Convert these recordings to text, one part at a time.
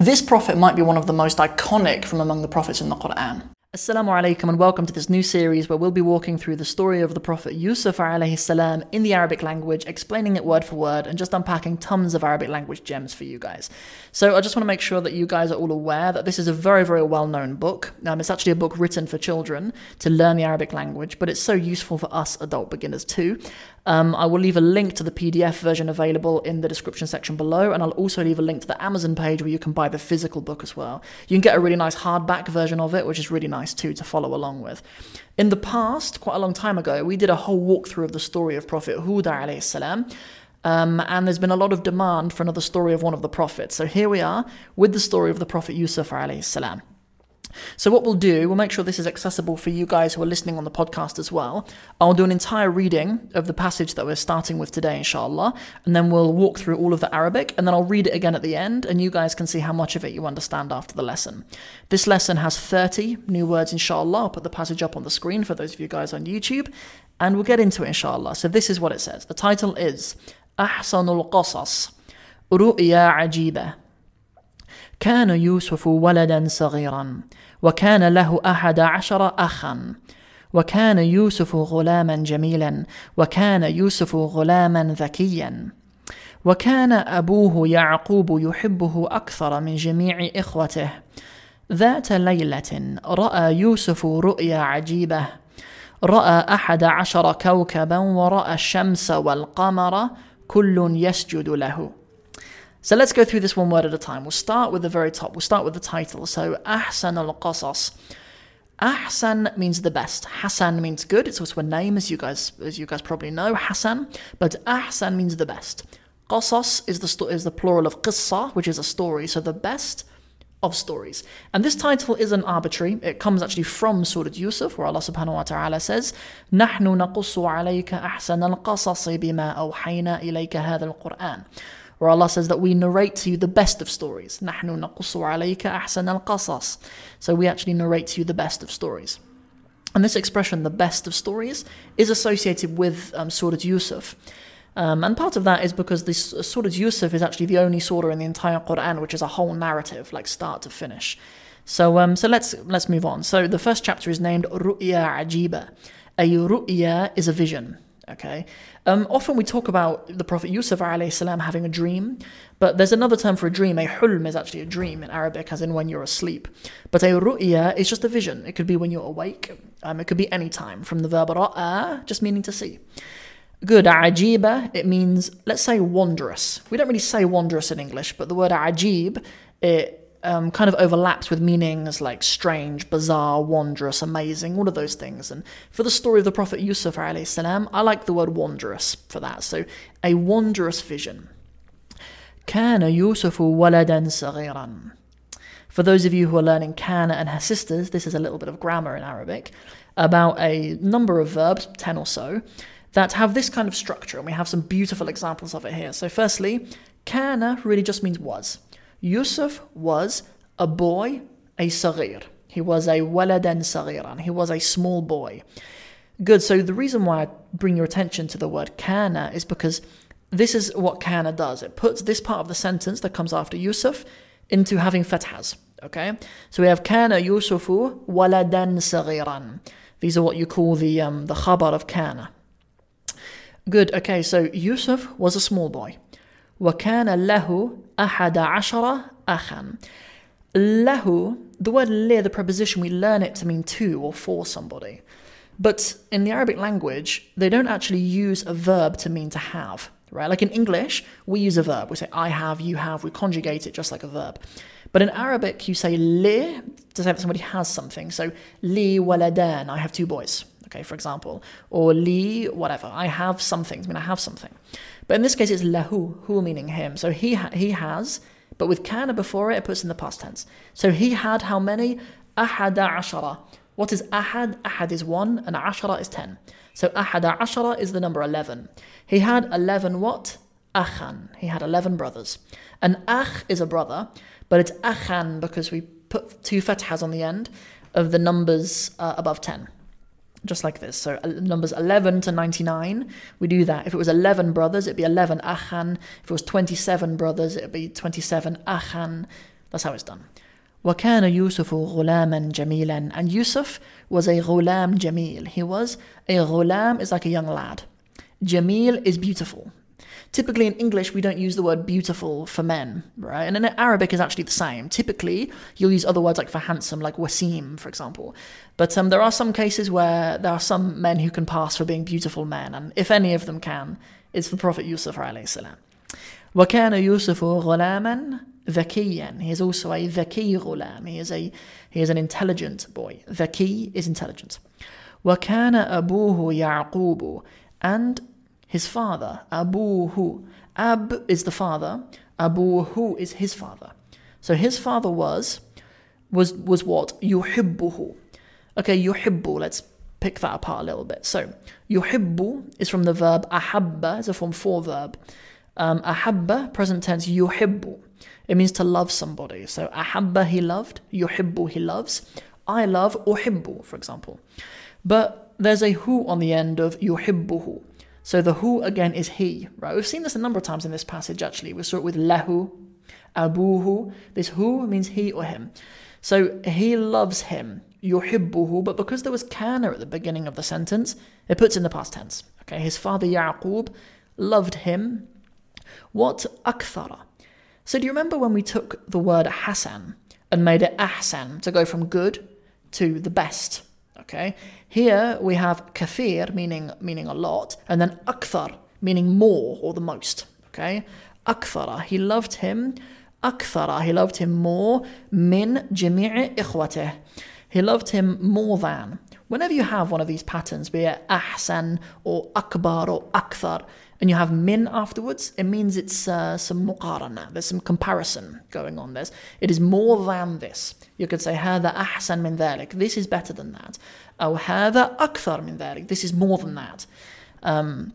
This prophet might be one of the most iconic from among the prophets in the Quran. Assalamu alaikum and welcome to this new series where we'll be walking through the story of the Prophet Yusuf salam in the Arabic language, explaining it word for word, and just unpacking tons of Arabic language gems for you guys. So I just want to make sure that you guys are all aware that this is a very, very well-known book. Um, it's actually a book written for children to learn the Arabic language, but it's so useful for us adult beginners too. Um, I will leave a link to the PDF version available in the description section below, and I'll also leave a link to the Amazon page where you can buy the physical book as well. You can get a really nice hardback version of it, which is really nice too to follow along with. In the past, quite a long time ago, we did a whole walkthrough of the story of Prophet Hud alayhi salam. Um, and there's been a lot of demand for another story of one of the prophets. So here we are with the story of the Prophet Yusuf alayhi salam. So, what we'll do, we'll make sure this is accessible for you guys who are listening on the podcast as well. I'll do an entire reading of the passage that we're starting with today, inshallah, and then we'll walk through all of the Arabic, and then I'll read it again at the end, and you guys can see how much of it you understand after the lesson. This lesson has 30 new words, inshallah. I'll put the passage up on the screen for those of you guys on YouTube, and we'll get into it, inshallah. So, this is what it says. The title is Ahsanul Qasas, Ru'ya Ajiba. كان يوسف ولدا صغيرا وكان له أحد عشر أخا. وكان يوسف غلاما جميلا وكان يوسف غلاما ذكيا. وكان أبوه يعقوب يحبه أكثر من جميع إخوته. ذات ليلة رأى يوسف رؤيا عجيبة. رأى أحد عشر كوكبا ورأى الشمس والقمر كل يسجد له. So let's go through this one word at a time. We'll start with the very top. We'll start with the title. So Ahsan al Qasas. Ahsan means the best. Hassan means good. It's also a name, as you guys as you guys probably know. Hassan, but Ahsan means the best. Qasas is the is the plural of qissa, which is a story. So the best of stories. And this title isn't arbitrary. It comes actually from Surah Yusuf, where Allah subhanahu wa ta'ala says, نحن نقص عليك أحسن القصص بما أوحينا إليك هذا القرآن where Allah says that we narrate to you the best of stories. نحن نقص عليك أحسن القصص. So we actually narrate to you the best of stories. And this expression, the best of stories, is associated with um, Surah Yusuf. Um, and part of that is because this uh, Surah Yusuf is actually the only surah in the entire Quran which is a whole narrative, like start to finish. So, um, so let's let's move on. So the first chapter is named Ru'ya Ajiba. A ru'ya is a vision. Okay. Um, often we talk about the Prophet Yusuf salam having a dream, but there's another term for a dream. A hulm is actually a dream in Arabic, as in when you're asleep. But a ru'ya is just a vision. It could be when you're awake. Um, it could be any time, from the verb ra'a, just meaning to see. Good. Ajiba, it means, let's say, wondrous. We don't really say wondrous in English, but the word ajib, it um, kind of overlaps with meanings like strange, bizarre, wondrous, amazing, all of those things. And for the story of the Prophet Yusuf, salam, I like the word wondrous for that. So, a wondrous vision. كان يوسف ولدا صغيرا. For those of you who are learning Kana and her sisters, this is a little bit of grammar in Arabic about a number of verbs, 10 or so, that have this kind of structure. And we have some beautiful examples of it here. So, firstly, Kana really just means was. Yusuf was a boy, a saghir. He was a waladan saghiran. He was a small boy. Good. So the reason why I bring your attention to the word kana is because this is what kana does. It puts this part of the sentence that comes after Yusuf into having fathas. Okay. So we have kana Yusufu waladan saghiran. These are what you call the um, the khabar of kana. Good. Okay. So Yusuf was a small boy. وكان له أحد عشر أخا له the word le, the preposition, we learn it to mean to or for somebody. But in the Arabic language, they don't actually use a verb to mean to have, right? Like in English, we use a verb. We say I have, you have, we conjugate it just like a verb. But in Arabic, you say le to say that somebody has something. So li waladan, I have two boys, okay, for example. Or li whatever, I have something, I mean I have something. But in this case, it's lahu, hu meaning him. So he ha- he has, but with kana before it, it puts in the past tense. So he had how many? Ahada ashara. What is ahad? Ahad is one, and ashara is ten. So ahada ashara is the number eleven. He had eleven what? Achan. He had eleven brothers. An ach is a brother, but it's achan because we put two fathas on the end of the numbers uh, above ten just like this. So numbers 11 to 99, we do that. If it was 11 brothers, it'd be 11 achan. If it was 27 brothers, it'd be 27 achan. That's how it's done. وكان يوسف غلاما جميلا and Yusuf was a غلام جميل. He was a غلام is like a young lad. Jamil is beautiful. Typically in English, we don't use the word beautiful for men, right? And in Arabic is actually the same. Typically, you'll use other words like for handsome, like wasim, for example. But um, there are some cases where there are some men who can pass for being beautiful men, and if any of them can, it's the Prophet Yusuf alayhi salam. وكان يوسف غلاما ذكيا. He is also a ذكي غلام. He is a he is an intelligent boy. ذكي is intelligent. وكان أبوه يعقوب and his father, Abuhu. Ab is the father, Abuhu is his father. So his father was was was what? Yuhibbuhu. Okay, yuhibbu, let's pick that apart a little bit. So yuhibbu is from the verb ahabba, it's a form four verb. Um, ahabba, present tense, yuhibbu. It means to love somebody. So ahabba, he loved, yuhibbu, he loves. I love uhibbu, for example. But there's a hu on the end of yuhibbuhu. So the who again is he, right? We've seen this a number of times in this passage actually. We saw it with lahu, abuhu. This who means he or him. So he loves him, yuhibbuhu, but because there was kana at the beginning of the sentence, it puts in the past tense. Okay, his father Yaqub loved him. What akthara? So do you remember when we took the word Hassan and made it ahsan to go from good to the best? Okay, here we have kathir meaning meaning a lot, and then akthar meaning more or the most. Okay, akthara he loved him. Akthara he loved him more. Min jami'i ikhwateh he loved him more than. Whenever you have one of these patterns, be it ahsan or akbar or akthar, and you have min afterwards, it means it's uh, some muqarana. There's some comparison going on. There's, it is more than this. You could say هذا أحسن من ذلك. This is better than that. أو هذا أكثر من ذلك. This is more than that. Um,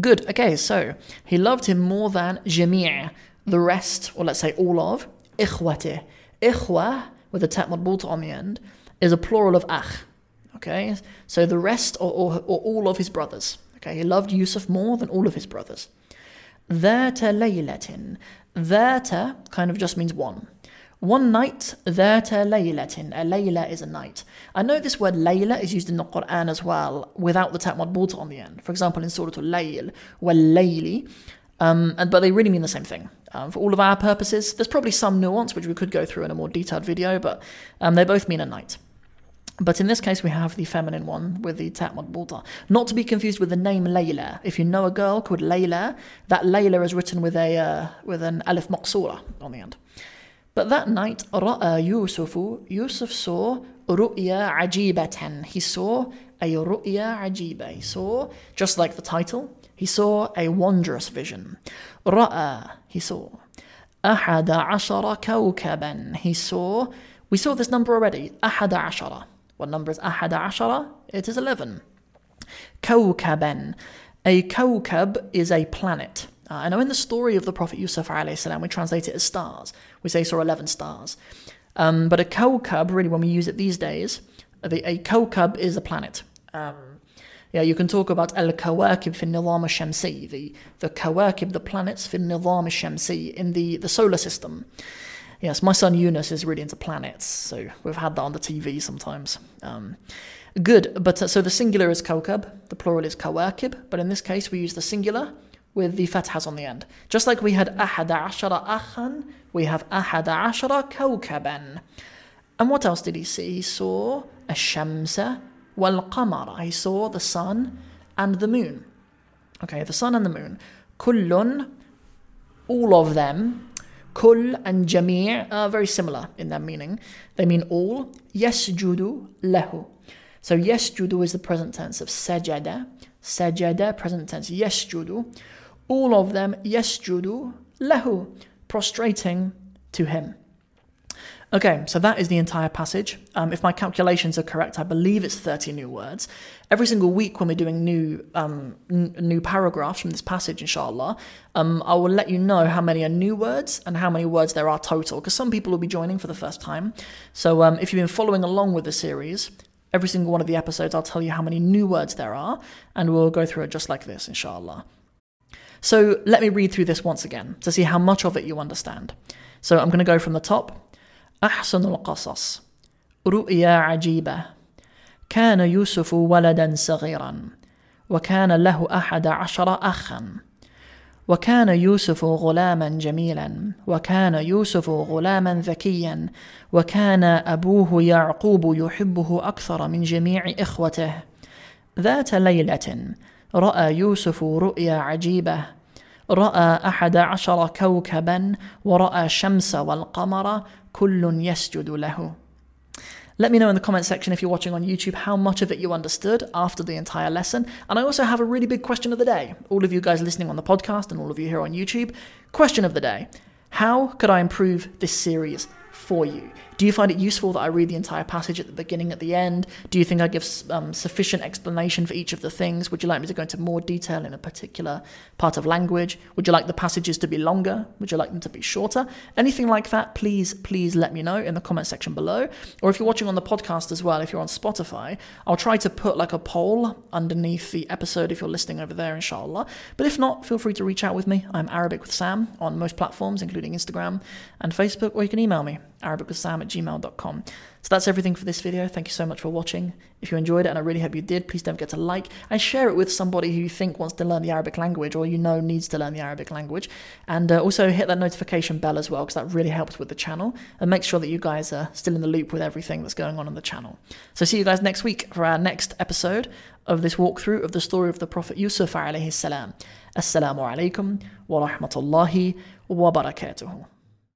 good. Okay, so he loved him more than جميع, the rest, or let's say all of, إخوته. إخوة, with a tat madbuta on the end, is a plural of akh. Okay, so the rest or, or, or all of his brothers. Okay, he loved Yusuf more than all of his brothers. Dhata laylatin. Dhata kind of just means one. One night, dhata laylatin. A leila is a night. I know this word leila is used in the Quran as well, without the ta marbuta on the end. For example, in Surah Al-Layl, wal-layli, um, and, but they really mean the same thing. Um, for all of our purposes, there's probably some nuance which we could go through in a more detailed video, but um, they both mean a night. But in this case, we have the feminine one with the Ta Marbuta. Not to be confused with the name Layla. If you know a girl called Layla, that Layla is written with a uh, with an alif maqsura on the end. But that night, Ra'a Yusufu, Yusuf saw Ru'ya Ajibatan. He saw a Ru'ya Ajiba. He saw, just like the title, he saw a wondrous vision. Ra'a, he saw. Ahada Ashara Kawkaban. He saw, we saw this number already, Ahada Ashara. What number is أحد عشر? It is 11. كوكبا. A kawkab is a planet. Uh, I know in the story of the Prophet Yusuf salam, we translate it as stars. We say saw 11 stars. Um, but a kawkab, really, when we use it these days, the, a kawkab is a planet. Um, yeah, you can talk about al-kawakib fi nizam al-shamsi, the, the kawakib, the planets fi nizam al-shamsi, in the, the solar system. Yes, my son Yunus is really into planets, so we've had that on the TV sometimes. Um, good, but uh, so the singular is kawkab, the plural is kawakib, but in this case we use the singular with the fathas on the end. Just like we had ahada ashara akhan, we have ahada ashara kawkaban. And what else did he see? He saw a shamsa wal qamara. He saw the sun and the moon. Okay, the sun and the moon. Kullun, all of them. Kul and Jami' are very similar in their meaning. They mean all. Yasjudu lahu. So yasjudu is the present tense of sajada. Sajada, present tense, yasjudu all of them yasjudu lahu, prostrating to him. Okay, so that is the entire passage. Um, if my calculations are correct, I believe it's 30 new words. Every single week when we're doing new um, n- new paragraphs from this passage, inshallah, um, I will let you know how many are new words and how many words there are total, because some people will be joining for the first time. So um, if you've been following along with the series, every single one of the episodes, I'll tell you how many new words there are, and we'll go through it just like this, inshallah. So let me read through this once again to see how much of it you understand. So I'm going to go from the top. أحسن القصص. رؤيا عجيبة. كان يوسف ولدا صغيرا وكان له أحد عشر أخا. وكان يوسف غلاما جميلا وكان يوسف غلاما ذكيا وكان أبوه يعقوب يحبه أكثر من جميع إخوته. ذات ليلة رأى يوسف رؤيا عجيبة. رأى أحد عشر كوكبا ورأى الشمس والقمر كل يسجد له Let me know in the comment section if you're watching on YouTube how much of it you understood after the entire lesson. And I also have a really big question of the day. All of you guys listening on the podcast and all of you here on YouTube, question of the day How could I improve this series For you? Do you find it useful that I read the entire passage at the beginning, at the end? Do you think I give um, sufficient explanation for each of the things? Would you like me to go into more detail in a particular part of language? Would you like the passages to be longer? Would you like them to be shorter? Anything like that, please, please let me know in the comment section below. Or if you're watching on the podcast as well, if you're on Spotify, I'll try to put like a poll underneath the episode if you're listening over there, inshallah. But if not, feel free to reach out with me. I'm Arabic with Sam on most platforms, including Instagram and Facebook, or you can email me, arabicwithsam at gmail.com. So that's everything for this video. Thank you so much for watching. If you enjoyed it, and I really hope you did, please don't forget to like and share it with somebody who you think wants to learn the Arabic language or you know needs to learn the Arabic language. And uh, also hit that notification bell as well, because that really helps with the channel and make sure that you guys are still in the loop with everything that's going on on the channel. So see you guys next week for our next episode of this walkthrough of the story of the Prophet Yusuf alayhi salam. Assalamu alaikum wa rahmatullahi wa barakatuhu.